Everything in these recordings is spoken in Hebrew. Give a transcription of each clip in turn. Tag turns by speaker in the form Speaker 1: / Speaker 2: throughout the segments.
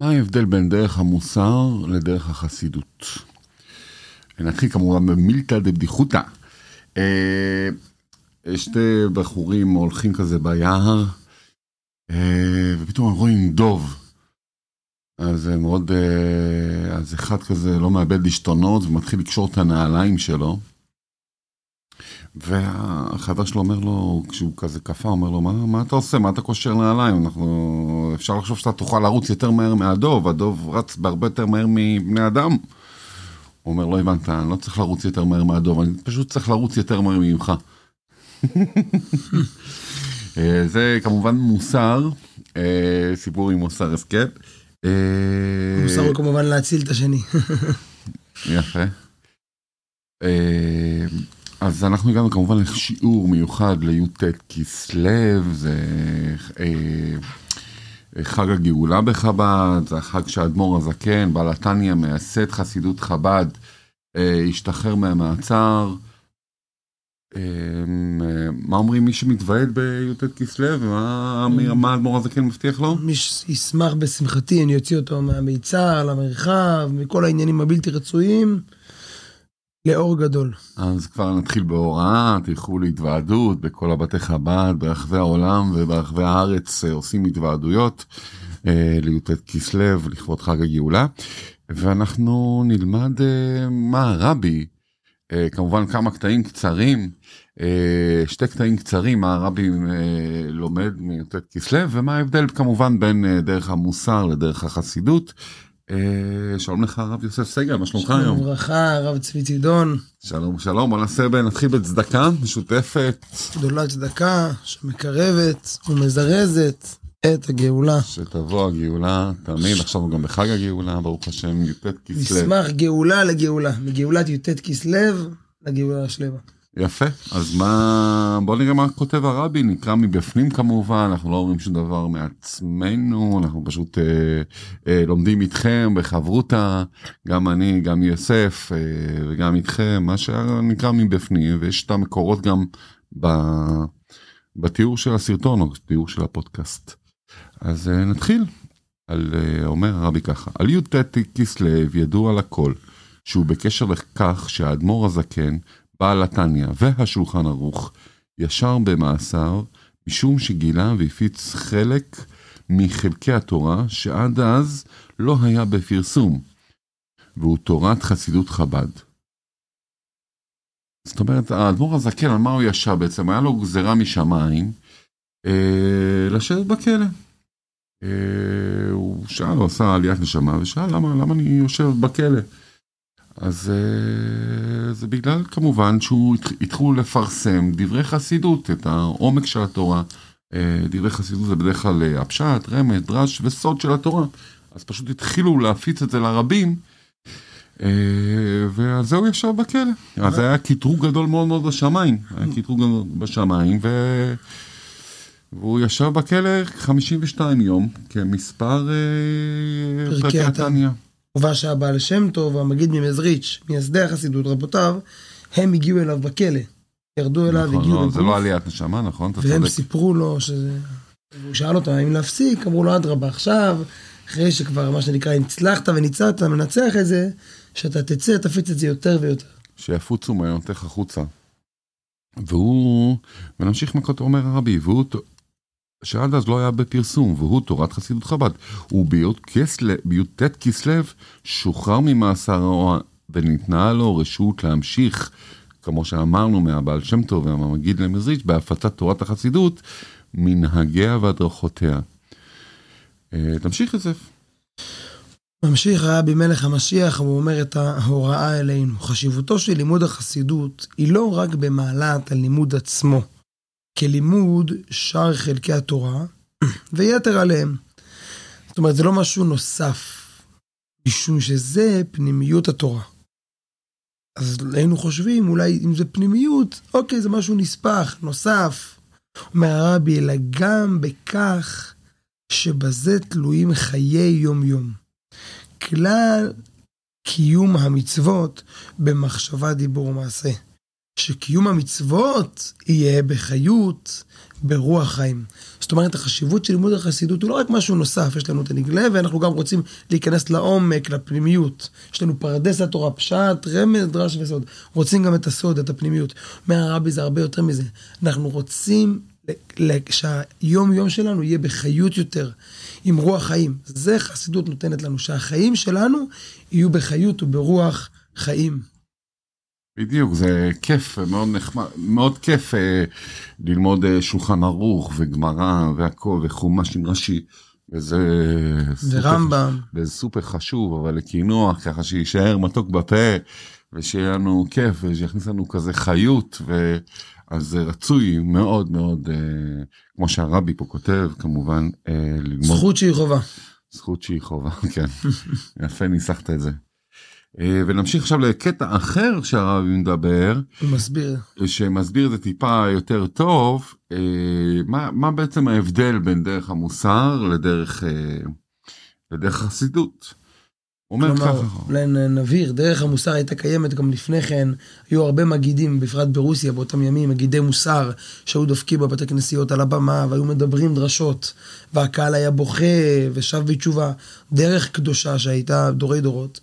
Speaker 1: מה ההבדל בין דרך המוסר לדרך החסידות? נתחיל כמובן במילתא דבדיחותא. אה, שתי בחורים הולכים כזה ביער, אה, ופתאום הם רואים דוב. אז מאוד, אה, אז אחד כזה לא מאבד עשתונות ומתחיל לקשור את הנעליים שלו. והחבר שלו אומר לו, כשהוא כזה קפא, אומר לו, מה, מה אתה עושה? מה אתה קושר נעליים? אנחנו, אפשר לחשוב שאתה תוכל לרוץ יותר מהר מהדוב, הדוב רץ בהרבה יותר מהר מבני אדם. הוא אומר, לא הבנת, אני לא צריך לרוץ יותר מהר מהדוב, אני פשוט צריך לרוץ יותר מהר ממך. אה, זה כמובן מוסר, אה, סיפור עם מוסר הסכת.
Speaker 2: אה, מוסר הוא כמובן להציל את השני.
Speaker 1: יפה. אז אנחנו הגענו כמובן לשיעור מיוחד לי"ט כסלו, זה חג הגאולה בחב"ד, זה החג שהאדמו"ר הזקן, בעל התניא, מייסד חסידות חב"ד, השתחרר מהמעצר. אמ, מה אומרים מי שמתוועד בי"ט כסלו, ומה האדמו"ר הזה כן מבטיח לו?
Speaker 2: מי שישמח בשמחתי, אני אוציא אותו מהמיצר, למרחב, מכל העניינים הבלתי רצויים, לאור גדול.
Speaker 1: אז כבר נתחיל בהוראה, תלכו להתוועדות בכל הבתי חב"ד ברחבי העולם וברחבי הארץ אה, עושים התוועדויות אה, לי"ט כסלו לכבוד חג הגאולה, ואנחנו נלמד אה, מה הרבי, כמובן כמה קטעים קצרים. שתי קטעים קצרים מה הרבי לומד מי"ט כסלו ומה ההבדל כמובן בין דרך המוסר לדרך החסידות. שלום לך הרב יוסף סגל מה שלומך היום?
Speaker 2: שלום וברכה הרב צבי צידון.
Speaker 1: שלום שלום בוא נעשה נתחיל בצדקה משותפת.
Speaker 2: גדולה צדקה שמקרבת ומזרזת את הגאולה.
Speaker 1: שתבוא הגאולה תמיד עכשיו גם בחג הגאולה ברוך השם י"ט כסלו.
Speaker 2: נשמח גאולה לגאולה מגאולת י"ט כסלו לגאולה השלמה.
Speaker 1: יפה, אז מה, בוא נראה מה כותב הרבי, נקרא מבפנים כמובן, אנחנו לא אומרים שום דבר מעצמנו, אנחנו פשוט אה, אה, לומדים איתכם בחברותה, גם אני, גם יוסף אה, וגם איתכם, מה שנקרא מבפנים, ויש את המקורות גם ב, בתיאור של הסרטון או בתיאור של הפודקאסט. אז אה, נתחיל, על, אה, אומר הרבי ככה, על י"ט כסלו ידוע לכל, שהוא בקשר לכך שהאדמו"ר הזקן, בעל התניא והשולחן ערוך, ישר במאסר, משום שגילה והפיץ חלק מחלקי התורה שעד אז לא היה בפרסום, והוא תורת חסידות חב"ד. זאת אומרת, האדמו"ר הזקן, על מה הוא ישב בעצם? היה לו גזירה משמיים אה, לשבת בכלא. אה, הוא שאל, הוא עשה עליית נשמה, ושאל למה, למה אני יושב בכלא? אז אה, זה בגלל כמובן שהוא התחילו לפרסם דברי חסידות, את העומק של התורה. אה, דברי חסידות זה בדרך כלל אה, הפשט, רמז, דרש וסוד של התורה. אז פשוט התחילו להפיץ את זה לרבים, ועל זה הוא ישב בכלא. אז היה קטרוג גדול מאוד מאוד בשמיים, היה קטרוג גדול בשמיים, ו... והוא ישב בכלא 52 יום כמספר פרקי התניא.
Speaker 2: הובא שהבעל שם טוב והמגיד ממזריץ', מייסדי החסידות, רבותיו, הם הגיעו אליו בכלא. ירדו אליו,
Speaker 1: נכון,
Speaker 2: הגיעו...
Speaker 1: לא, זה לא עליית נשמה, נכון?
Speaker 2: והם סיפרו לו שזה... הוא שאל אותם האם להפסיק, אמרו לו אדרבה עכשיו, אחרי שכבר מה שנקרא, אם הצלחת וניצחת, מנצח את זה, שאתה תצא, תפיץ את זה יותר ויותר.
Speaker 1: שיפוצו מעיינותיך החוצה. והוא, ונמשיך מכות אומר הרבי, והוא שעד אז לא היה בפרסום, והוא תורת חסידות חב"ד. ובי"ט כסלו שוחרר ממאסר וניתנה לו רשות להמשיך, כמו שאמרנו מהבעל שם טוב והמגיד למזריץ', בהפצת תורת החסידות, מנהגיה והדרכותיה. אה, תמשיך יוסף.
Speaker 2: ממשיך רבי מלך המשיח והוא אומר את ההוראה אלינו. חשיבותו של לימוד החסידות היא לא רק במעלת הלימוד עצמו. כלימוד שאר חלקי התורה, ויתר עליהם. זאת אומרת, זה לא משהו נוסף, משום שזה פנימיות התורה. אז היינו חושבים, אולי אם זה פנימיות, אוקיי, זה משהו נספח, נוסף. אומר הרבי, אלא גם בכך שבזה תלויים חיי יום-יום. כלל קיום המצוות במחשבה, דיבור ומעשה. שקיום המצוות יהיה בחיות, ברוח חיים. זאת אומרת, החשיבות של לימוד החסידות הוא לא רק משהו נוסף, יש לנו את הנגלה, ואנחנו גם רוצים להיכנס לעומק, לפנימיות. יש לנו פרדס התורה, פשט, רמז, דרש וסוד. רוצים גם את הסוד, את הפנימיות. אומר הרבי, זה הרבה יותר מזה. אנחנו רוצים שהיום יום שלנו יהיה בחיות יותר, עם רוח חיים. זה חסידות נותנת לנו, שהחיים שלנו יהיו בחיות וברוח חיים.
Speaker 1: בדיוק, זה כיף, מאוד נחמד, מאוד כיף אה, ללמוד אה, שולחן ערוך וגמרא והכל וחומש עם רש"י. וזה
Speaker 2: ורמב"ם.
Speaker 1: וזה סופר חשוב, אבל לקינוח, ככה שיישאר מתוק בפה, ושיהיה לנו כיף, ושיכניס לנו כזה חיות, ו... אז זה רצוי מאוד מאוד, אה, כמו שהרבי פה כותב, כמובן, אה, ללמוד.
Speaker 2: זכות שהיא חובה.
Speaker 1: זכות שהיא חובה, כן. יפה ניסחת את זה. אה, ונמשיך עכשיו לקטע אחר שהרבי מדבר.
Speaker 2: הוא מסביר.
Speaker 1: שמסביר את זה טיפה יותר טוב, אה, מה, מה בעצם ההבדל בין דרך המוסר לדרך, אה, לדרך חסידות. אומר ככה.
Speaker 2: אולי נבהיר, דרך המוסר הייתה קיימת גם לפני כן, היו הרבה מגידים, בפרט ברוסיה באותם ימים, מגידי מוסר, שהיו דופקים בבתי כנסיות על הבמה, והיו מדברים דרשות, והקהל היה בוכה ושב בתשובה. דרך קדושה שהייתה דורי דורות.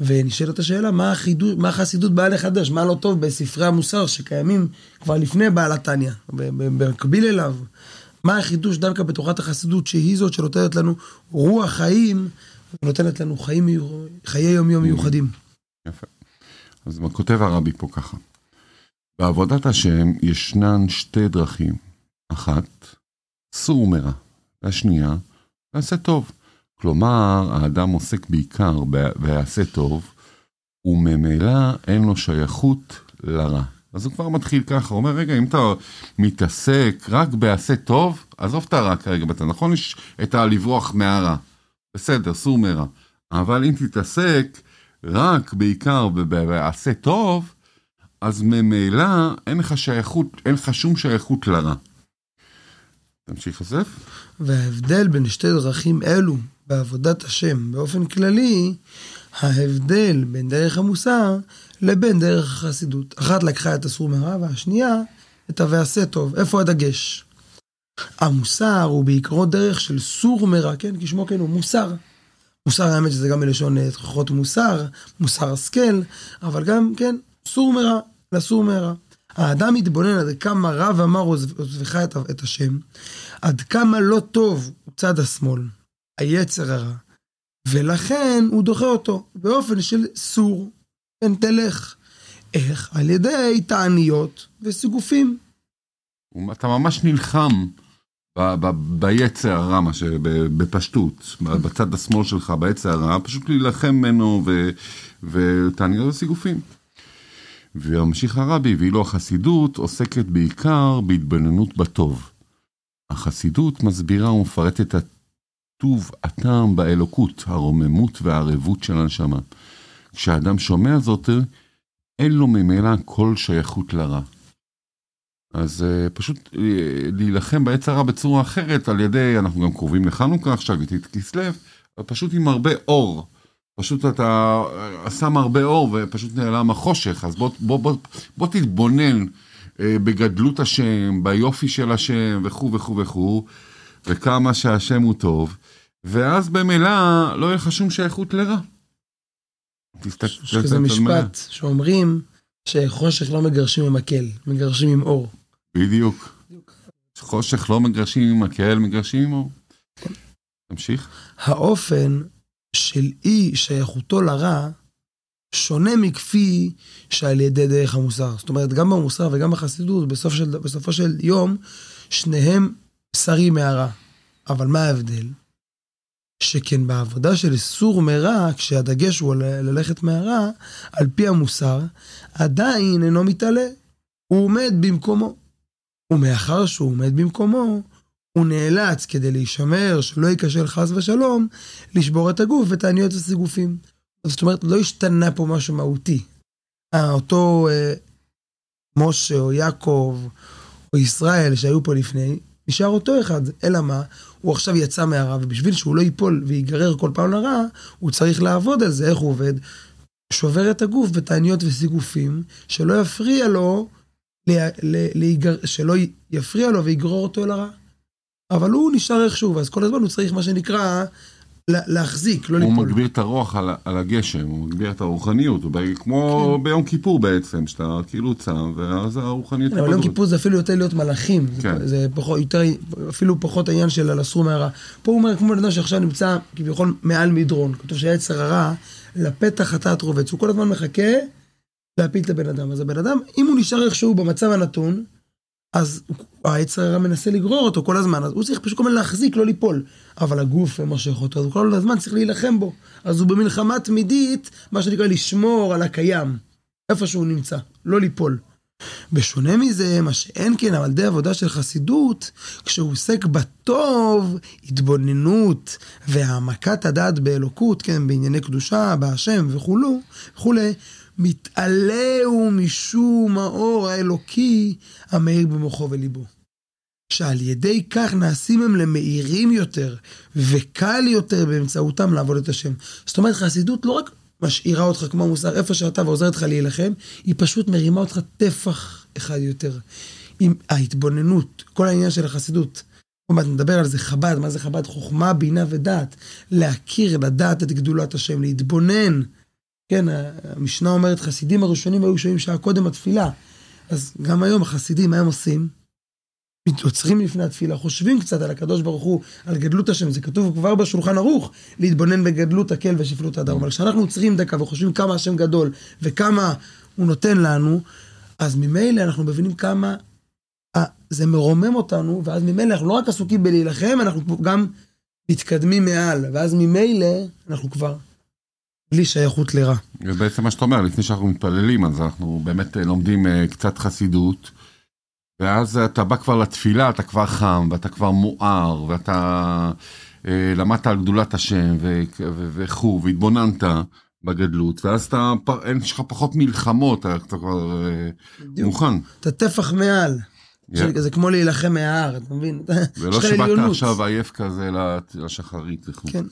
Speaker 2: ונשאלת השאלה, מה, החידוש, מה החסידות באה לחדש? מה לא טוב בספרי המוסר שקיימים כבר לפני בעל התניא, במקביל אליו? מה החידוש דווקא בתורת החסידות, שהיא זאת שנותנת לנו רוח חיים, ונותנת לנו חיים, חיי יום יום מיוחדים.
Speaker 1: יפה. אז מה כותב הרבי פה ככה. בעבודת השם ישנן שתי דרכים. אחת, סור מרע. והשנייה, ועשה טוב. כלומר, האדם עוסק בעיקר ביעשה טוב, וממילא אין לו שייכות לרע. אז הוא כבר מתחיל ככה, הוא אומר, רגע, אם אתה מתעסק רק בעשה טוב, עזוב את הרע כרגע נכון? יש את הלברוח מהרע. בסדר, סור מרע. אבל אם תתעסק רק בעיקר בעשה טוב, אז ממילא אין לך שייכות, אין לך שום שייכות לרע. תמשיך יוסף.
Speaker 2: וההבדל בין שתי דרכים אלו בעבודת השם באופן כללי, ההבדל בין דרך המוסר לבין דרך החסידות. אחת לקחה את הסור מרע והשנייה את ה"ועשה טוב". איפה הדגש? המוסר הוא בעיקרו דרך של סור מרע, כן? כשמו כן הוא מוסר. מוסר האמת שזה גם מלשון אה, תוכחות מוסר, מוסר השכל, אבל גם, כן, סור מרע, לסור מרע. האדם מתבונן עד כמה רב אמר עוזבך את, את השם, עד כמה לא טוב הוא צד השמאל, היצר הרע, ולכן הוא דוחה אותו באופן של סור, כן תלך. איך? על ידי תעניות וסיגופים.
Speaker 1: אתה ממש נלחם ביצר הרע, מה שבפשטות, בצד השמאל שלך, ביצר הרע, פשוט להילחם ממנו ותעניות וסיגופים. וממשיך הרבי, ואילו החסידות עוסקת בעיקר בהתבוננות בטוב. החסידות מסבירה ומפרטת את הטוב הטעם באלוקות, הרוממות והערבות של הנשמה. כשאדם שומע זאת, אין לו ממילא כל שייכות לרע. אז uh, פשוט uh, להילחם בעץ הרע בצורה אחרת על ידי, אנחנו גם קרובים לחנוכה עכשיו, את כסלו, פשוט עם הרבה אור. פשוט אתה אה, שם הרבה אור ופשוט נעלם החושך, אז בוא, בוא, בוא, בוא תתבונן אה, בגדלות השם, ביופי של השם וכו' וכו' וכו', וכמה שהשם הוא טוב, ואז במילא לא יהיה לך שום שייכות לרע.
Speaker 2: יש כזה משפט שאומרים שחושך לא מגרשים עם מקל, מגרשים עם אור.
Speaker 1: בדיוק. חושך לא מגרשים עם מקל, מגרשים עם. תמשיך.
Speaker 2: האופן של אי שייכותו לרע, שונה מכפי שעל ידי דרך המוסר. זאת אומרת, גם במוסר וגם בחסידות, בסוף של, בסופו של יום, שניהם שרים מהרע. אבל מה ההבדל? שכן בעבודה של סור מרע, כשהדגש הוא ללכת מהרע, על פי המוסר, עדיין אינו מתעלה. הוא עומד במקומו. ומאחר שהוא עומד במקומו, הוא נאלץ כדי להישמר, שלא ייכשל חס ושלום, לשבור את הגוף ותעניות וסיגופים. זאת אומרת, לא השתנה פה משהו מהותי. אה, אותו אה, משה או יעקב או ישראל שהיו פה לפני, נשאר אותו אחד. אלא מה? הוא עכשיו יצא מהרע, ובשביל שהוא לא ייפול וייגרר כל פעם לרע, הוא צריך לעבוד על זה. איך הוא עובד? שובר את הגוף בתעניות וסיגופים, שלא יפריע לו, להיגר, שלא יפריע לו ויגרור אותו אל הרע. אבל הוא נשאר איכשהו, ואז כל הזמן הוא צריך מה שנקרא להחזיק, לא
Speaker 1: ליפול.
Speaker 2: הוא
Speaker 1: מגביר את הרוח על, על הגשם, הוא מגביר את הרוחניות, הוא כמו כן. ביום כיפור בעצם, שאתה כאילו צם, ואז הרוחניות...
Speaker 2: כן, אבל יום כיפור זה אפילו יותר להיות מלאכים, כן. זה, זה פחות, יותר, אפילו פחות העניין של הלסור מהרע. פה הוא אומר, כמו בן אדם שעכשיו נמצא כביכול מעל מדרון, כתוב שהיצר הרע, לפתח חטאת רובץ, הוא כל הזמן מחכה להפיל את הבן אדם. אז הבן אדם, אם הוא נשאר איכשהו במצב הנתון, אז היצר הרע מנסה לגרור אותו כל הזמן, אז הוא צריך פשוט כל הזמן להחזיק, לא ליפול. אבל הגוף מושך אותו, אז הוא כל הזמן צריך להילחם בו. אז הוא במלחמה תמידית, מה שנקרא לשמור על הקיים, איפה שהוא נמצא, לא ליפול. בשונה מזה, מה שאין כן, אבל די עבודה של חסידות, כשהוא עוסק בטוב, התבוננות והעמקת הדעת באלוקות, כן, בענייני קדושה, בהשם וכולו, וכולי, מתעלה הוא משום האור האלוקי המאיר במוחו וליבו. שעל ידי כך נעשים הם למאירים יותר, וקל יותר באמצעותם לעבוד את השם. זאת אומרת, חסידות לא רק משאירה אותך כמו מוסר איפה שאתה ועוזרת לך להילחם, היא פשוט מרימה אותך טפח אחד יותר. עם ההתבוננות, כל העניין של החסידות. עוד מעט נדבר על זה חב"ד, מה זה חב"ד? חוכמה, בינה ודעת. להכיר, לדעת את גדולת השם, להתבונן. כן, המשנה אומרת, חסידים הראשונים היו שומעים שעה קודם התפילה. אז גם היום החסידים, מה הם עושים? עוצרים לפני התפילה, חושבים קצת על הקדוש ברוך הוא, על גדלות השם, זה כתוב כבר בשולחן ערוך, להתבונן בגדלות הקל ושפלות האדם. אבל כשאנחנו עוצרים דקה וחושבים כמה השם גדול וכמה הוא נותן לנו, אז ממילא אנחנו מבינים כמה אה, זה מרומם אותנו, ואז ממילא אנחנו לא רק עסוקים בלהילחם, אנחנו גם מתקדמים מעל, ואז ממילא אנחנו כבר בלי שייכות לרע.
Speaker 1: זה בעצם מה שאתה אומר, לפני שאנחנו מתפללים, אז אנחנו באמת אה, לומדים אה, קצת חסידות, ואז אתה בא כבר לתפילה, אתה כבר חם, ואתה כבר מואר, ואתה אה, למדת על גדולת השם, וכו', והתבוננת בגדלות, ואז אתה, אין לך פחות מלחמות, אתה כבר אה, מוכן.
Speaker 2: אתה טפח מעל. Yeah. זה כמו להילחם מההר, אתה מבין?
Speaker 1: ולא שבאת עכשיו עייף כזה לשחרית וכו'.
Speaker 2: כן.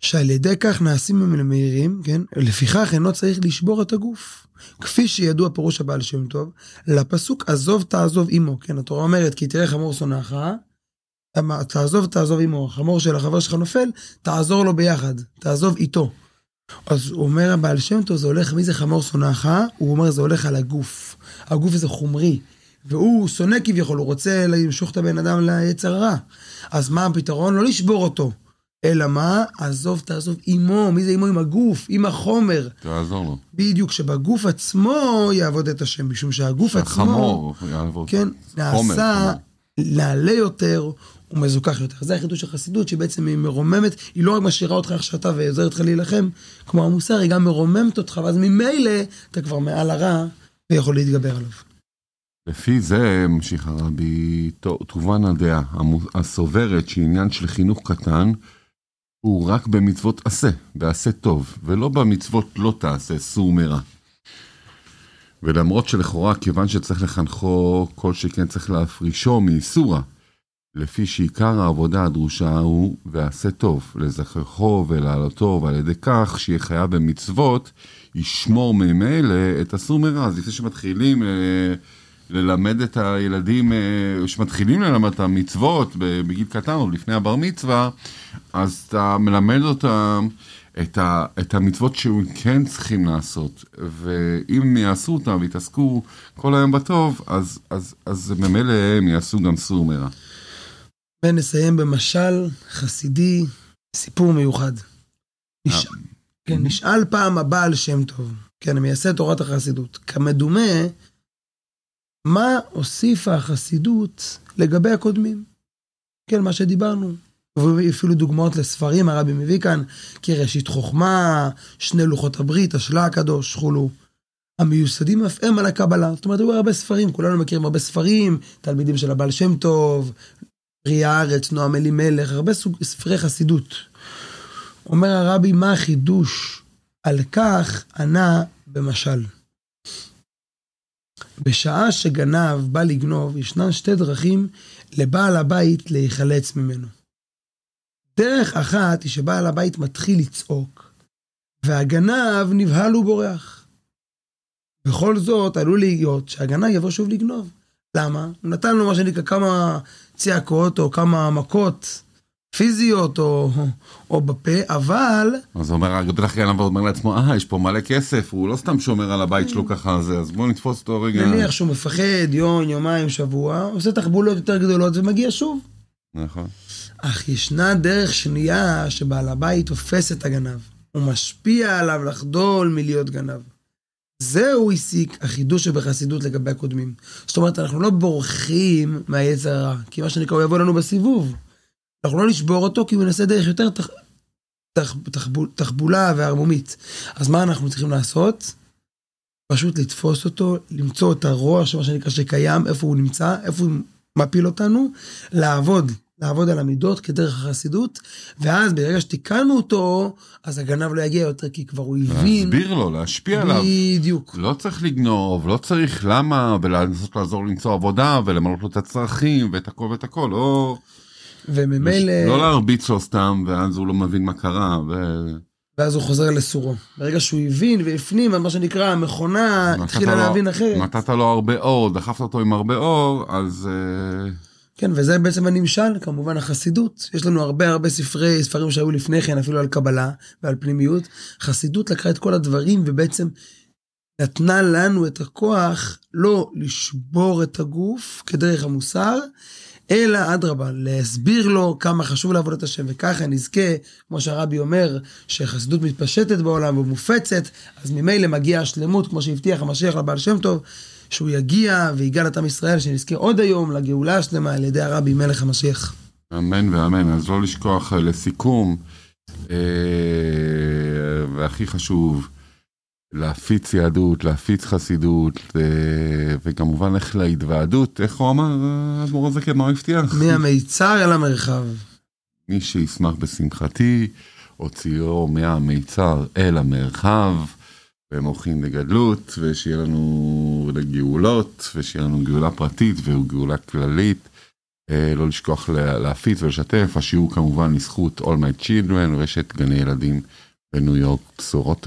Speaker 2: שעל ידי כך נעשים הם למהירים, כן? לפיכך אינו צריך לשבור את הגוף. כפי שידוע פירוש הבעל שם טוב, לפסוק עזוב תעזוב עמו, כן? התורה אומרת כי תראה חמור שונאך, תעזוב תעזוב עמו, החמור של החבר שלך נופל, תעזור לו ביחד, תעזוב איתו. אז הוא אומר הבעל שם טוב, זה הולך, מי זה חמור שונאך? הוא אומר זה הולך על הגוף. הגוף הזה חומרי. והוא שונא כביכול, הוא רוצה למשוך את הבן אדם ליצר הרע. אז מה הפתרון? לא לשבור אותו. אלא מה? עזוב תעזוב עמו, מי זה עמו? עם הגוף, עם החומר.
Speaker 1: תעזור לו.
Speaker 2: בדיוק, שבגוף עצמו יעבוד את השם, משום שהגוף
Speaker 1: שהחמור
Speaker 2: עצמו...
Speaker 1: שהחמור יעבוד.
Speaker 2: כן, נעשה נעלה יותר ומזוכח יותר. זה החידוש של חסידות, שבעצם היא מרוממת, היא לא רק משאירה אותך איך שאתה ועוזרת לך להילחם, כמו המוסר, היא גם מרוממת אותך, ואז ממילא אתה כבר מעל הרע ויכול להתגבר עליו.
Speaker 1: לפי זה המשיך הרבי, תובן הדעה, הסוברת שעניין של חינוך קטן, הוא רק במצוות עשה, ועשה טוב, ולא במצוות לא תעשה, סור מרע. ולמרות שלכאורה, כיוון שצריך לחנכו, כל שכן צריך להפרישו מאיסורה, לפי שעיקר העבודה הדרושה הוא ועשה טוב, לזכרכו ולעלותו, ועל ידי כך שיהיה חייב במצוות, ישמור ממילא את הסור מרע. אז לפני שמתחילים אה, ללמד את הילדים אה, שמתחילים ללמד את המצוות בגיל קטן או לפני הבר מצווה, אז אתה מלמד אותם את, ה, את המצוות שהם כן צריכים לעשות, ואם הם יעשו אותם ויתעסקו כל היום בטוב, אז, אז, אז ממילא הם יעשו גם סור מרע.
Speaker 2: ונסיים במשל חסידי, סיפור מיוחד. נש... אה. כן, נשאל פעם הבעל שם טוב, כן, מייסד תורת החסידות, כמדומה, מה הוסיפה החסידות לגבי הקודמים? כן, מה שדיברנו. ואפילו דוגמאות לספרים, הרבי מביא כאן, כראשית חוכמה, שני לוחות הברית, השלה הקדוש, כולו. המיוסדים אף הם על הקבלה. זאת אומרת, היו הרבה ספרים, כולנו מכירים הרבה ספרים, תלמידים של הבעל שם טוב, פרי הארץ, נועם אלימלך, הרבה סוג, ספרי חסידות. אומר הרבי, מה החידוש? על כך ענה במשל. בשעה שגנב בא לגנוב, ישנן שתי דרכים לבעל הבית להיחלץ ממנו. דרך אחת היא שבעל הבית מתחיל לצעוק, והגנב נבהל ובורח. בכל זאת, עלול להיות שהגנב יבוא שוב לגנוב. למה? הוא נתן לו מה שנקרא כמה צעקות או כמה מכות פיזיות או, או בפה, אבל...
Speaker 1: אז הוא אומר, בטח גנב אומר לעצמו, אה, יש פה מלא כסף, הוא לא סתם שומר על הבית שלו ככה, זה, אז בוא נתפוס אותו רגע.
Speaker 2: נניח שהוא מפחד יום, יומיים, שבוע, עושה תחבולות יותר גדולות ומגיע שוב.
Speaker 1: נכון.
Speaker 2: אך ישנה דרך שנייה שבעל הבית תופס את הגנב. הוא משפיע עליו לחדול מלהיות גנב. זהו הסיק החידוש שבחסידות לגבי הקודמים. זאת אומרת, אנחנו לא בורחים מהיצר הרע, כי מה שנקרא, הוא יבוא לנו בסיבוב. אנחנו לא נשבור אותו, כי הוא ינסה דרך יותר תח... תח... תחבול... תחבולה וערמומית. אז מה אנחנו צריכים לעשות? פשוט לתפוס אותו, למצוא את הרוע, שמה שנקרא, שקיים, איפה הוא נמצא, איפה הוא מפיל אותנו, לעבוד. לעבוד על המידות כדרך החסידות, ואז ברגע שתיקנו אותו, אז הגנב לא יגיע יותר, כי כבר הוא הבין.
Speaker 1: להסביר לו, להשפיע עליו.
Speaker 2: בדיוק.
Speaker 1: לא צריך לגנוב, לא צריך למה, ולנסות לעזור למצוא עבודה, ולמלות לו את הצרכים, ואת הכל ואת הכל, לא...
Speaker 2: וממילא...
Speaker 1: לא להרביץ לו סתם, ואז הוא לא מבין מה קרה, ו...
Speaker 2: ואז הוא חוזר לסורו. ברגע שהוא הבין והפנים, מה שנקרא, המכונה התחילה
Speaker 1: לו,
Speaker 2: להבין אחרת.
Speaker 1: נתת לו הרבה אור, דחפת אותו עם הרבה אור, אז... אה,
Speaker 2: כן, וזה בעצם הנמשל, כמובן החסידות. יש לנו הרבה הרבה ספרי, ספרים שהיו לפני כן, אפילו על קבלה ועל פנימיות. חסידות לקחה את כל הדברים ובעצם נתנה לנו את הכוח לא לשבור את הגוף כדרך המוסר, אלא אדרבה, להסביר לו כמה חשוב לעבוד את השם, וככה נזכה, כמו שהרבי אומר, שחסידות מתפשטת בעולם ומופצת, אז ממילא מגיעה השלמות, כמו שהבטיח המשיח לבעל שם טוב, שהוא יגיע ויגאל את עם ישראל, שנזכה עוד היום לגאולה השלמה על ידי הרבי מלך המשיח.
Speaker 1: אמן ואמן, אז לא לשכוח אה, לסיכום, אה, והכי חשוב, להפיץ יהדות, להפיץ חסידות, אה, וכמובן איך להתוועדות, איך הוא אמר, האדמו"ר הזקן, מה הוא הבטיח?
Speaker 2: מהמיצר אל המרחב.
Speaker 1: מי שישמח בשמחתי, הוציאו מהמיצר אל המרחב, הולכים לגדלות, ושיהיה לנו לגאולות, ושיהיה לנו גאולה פרטית וגאולה כללית. לא לשכוח להפיץ ולשתף, השיעור כמובן לזכות All My Children, רשת גני ילדים בניו יורק, בשורות טובות.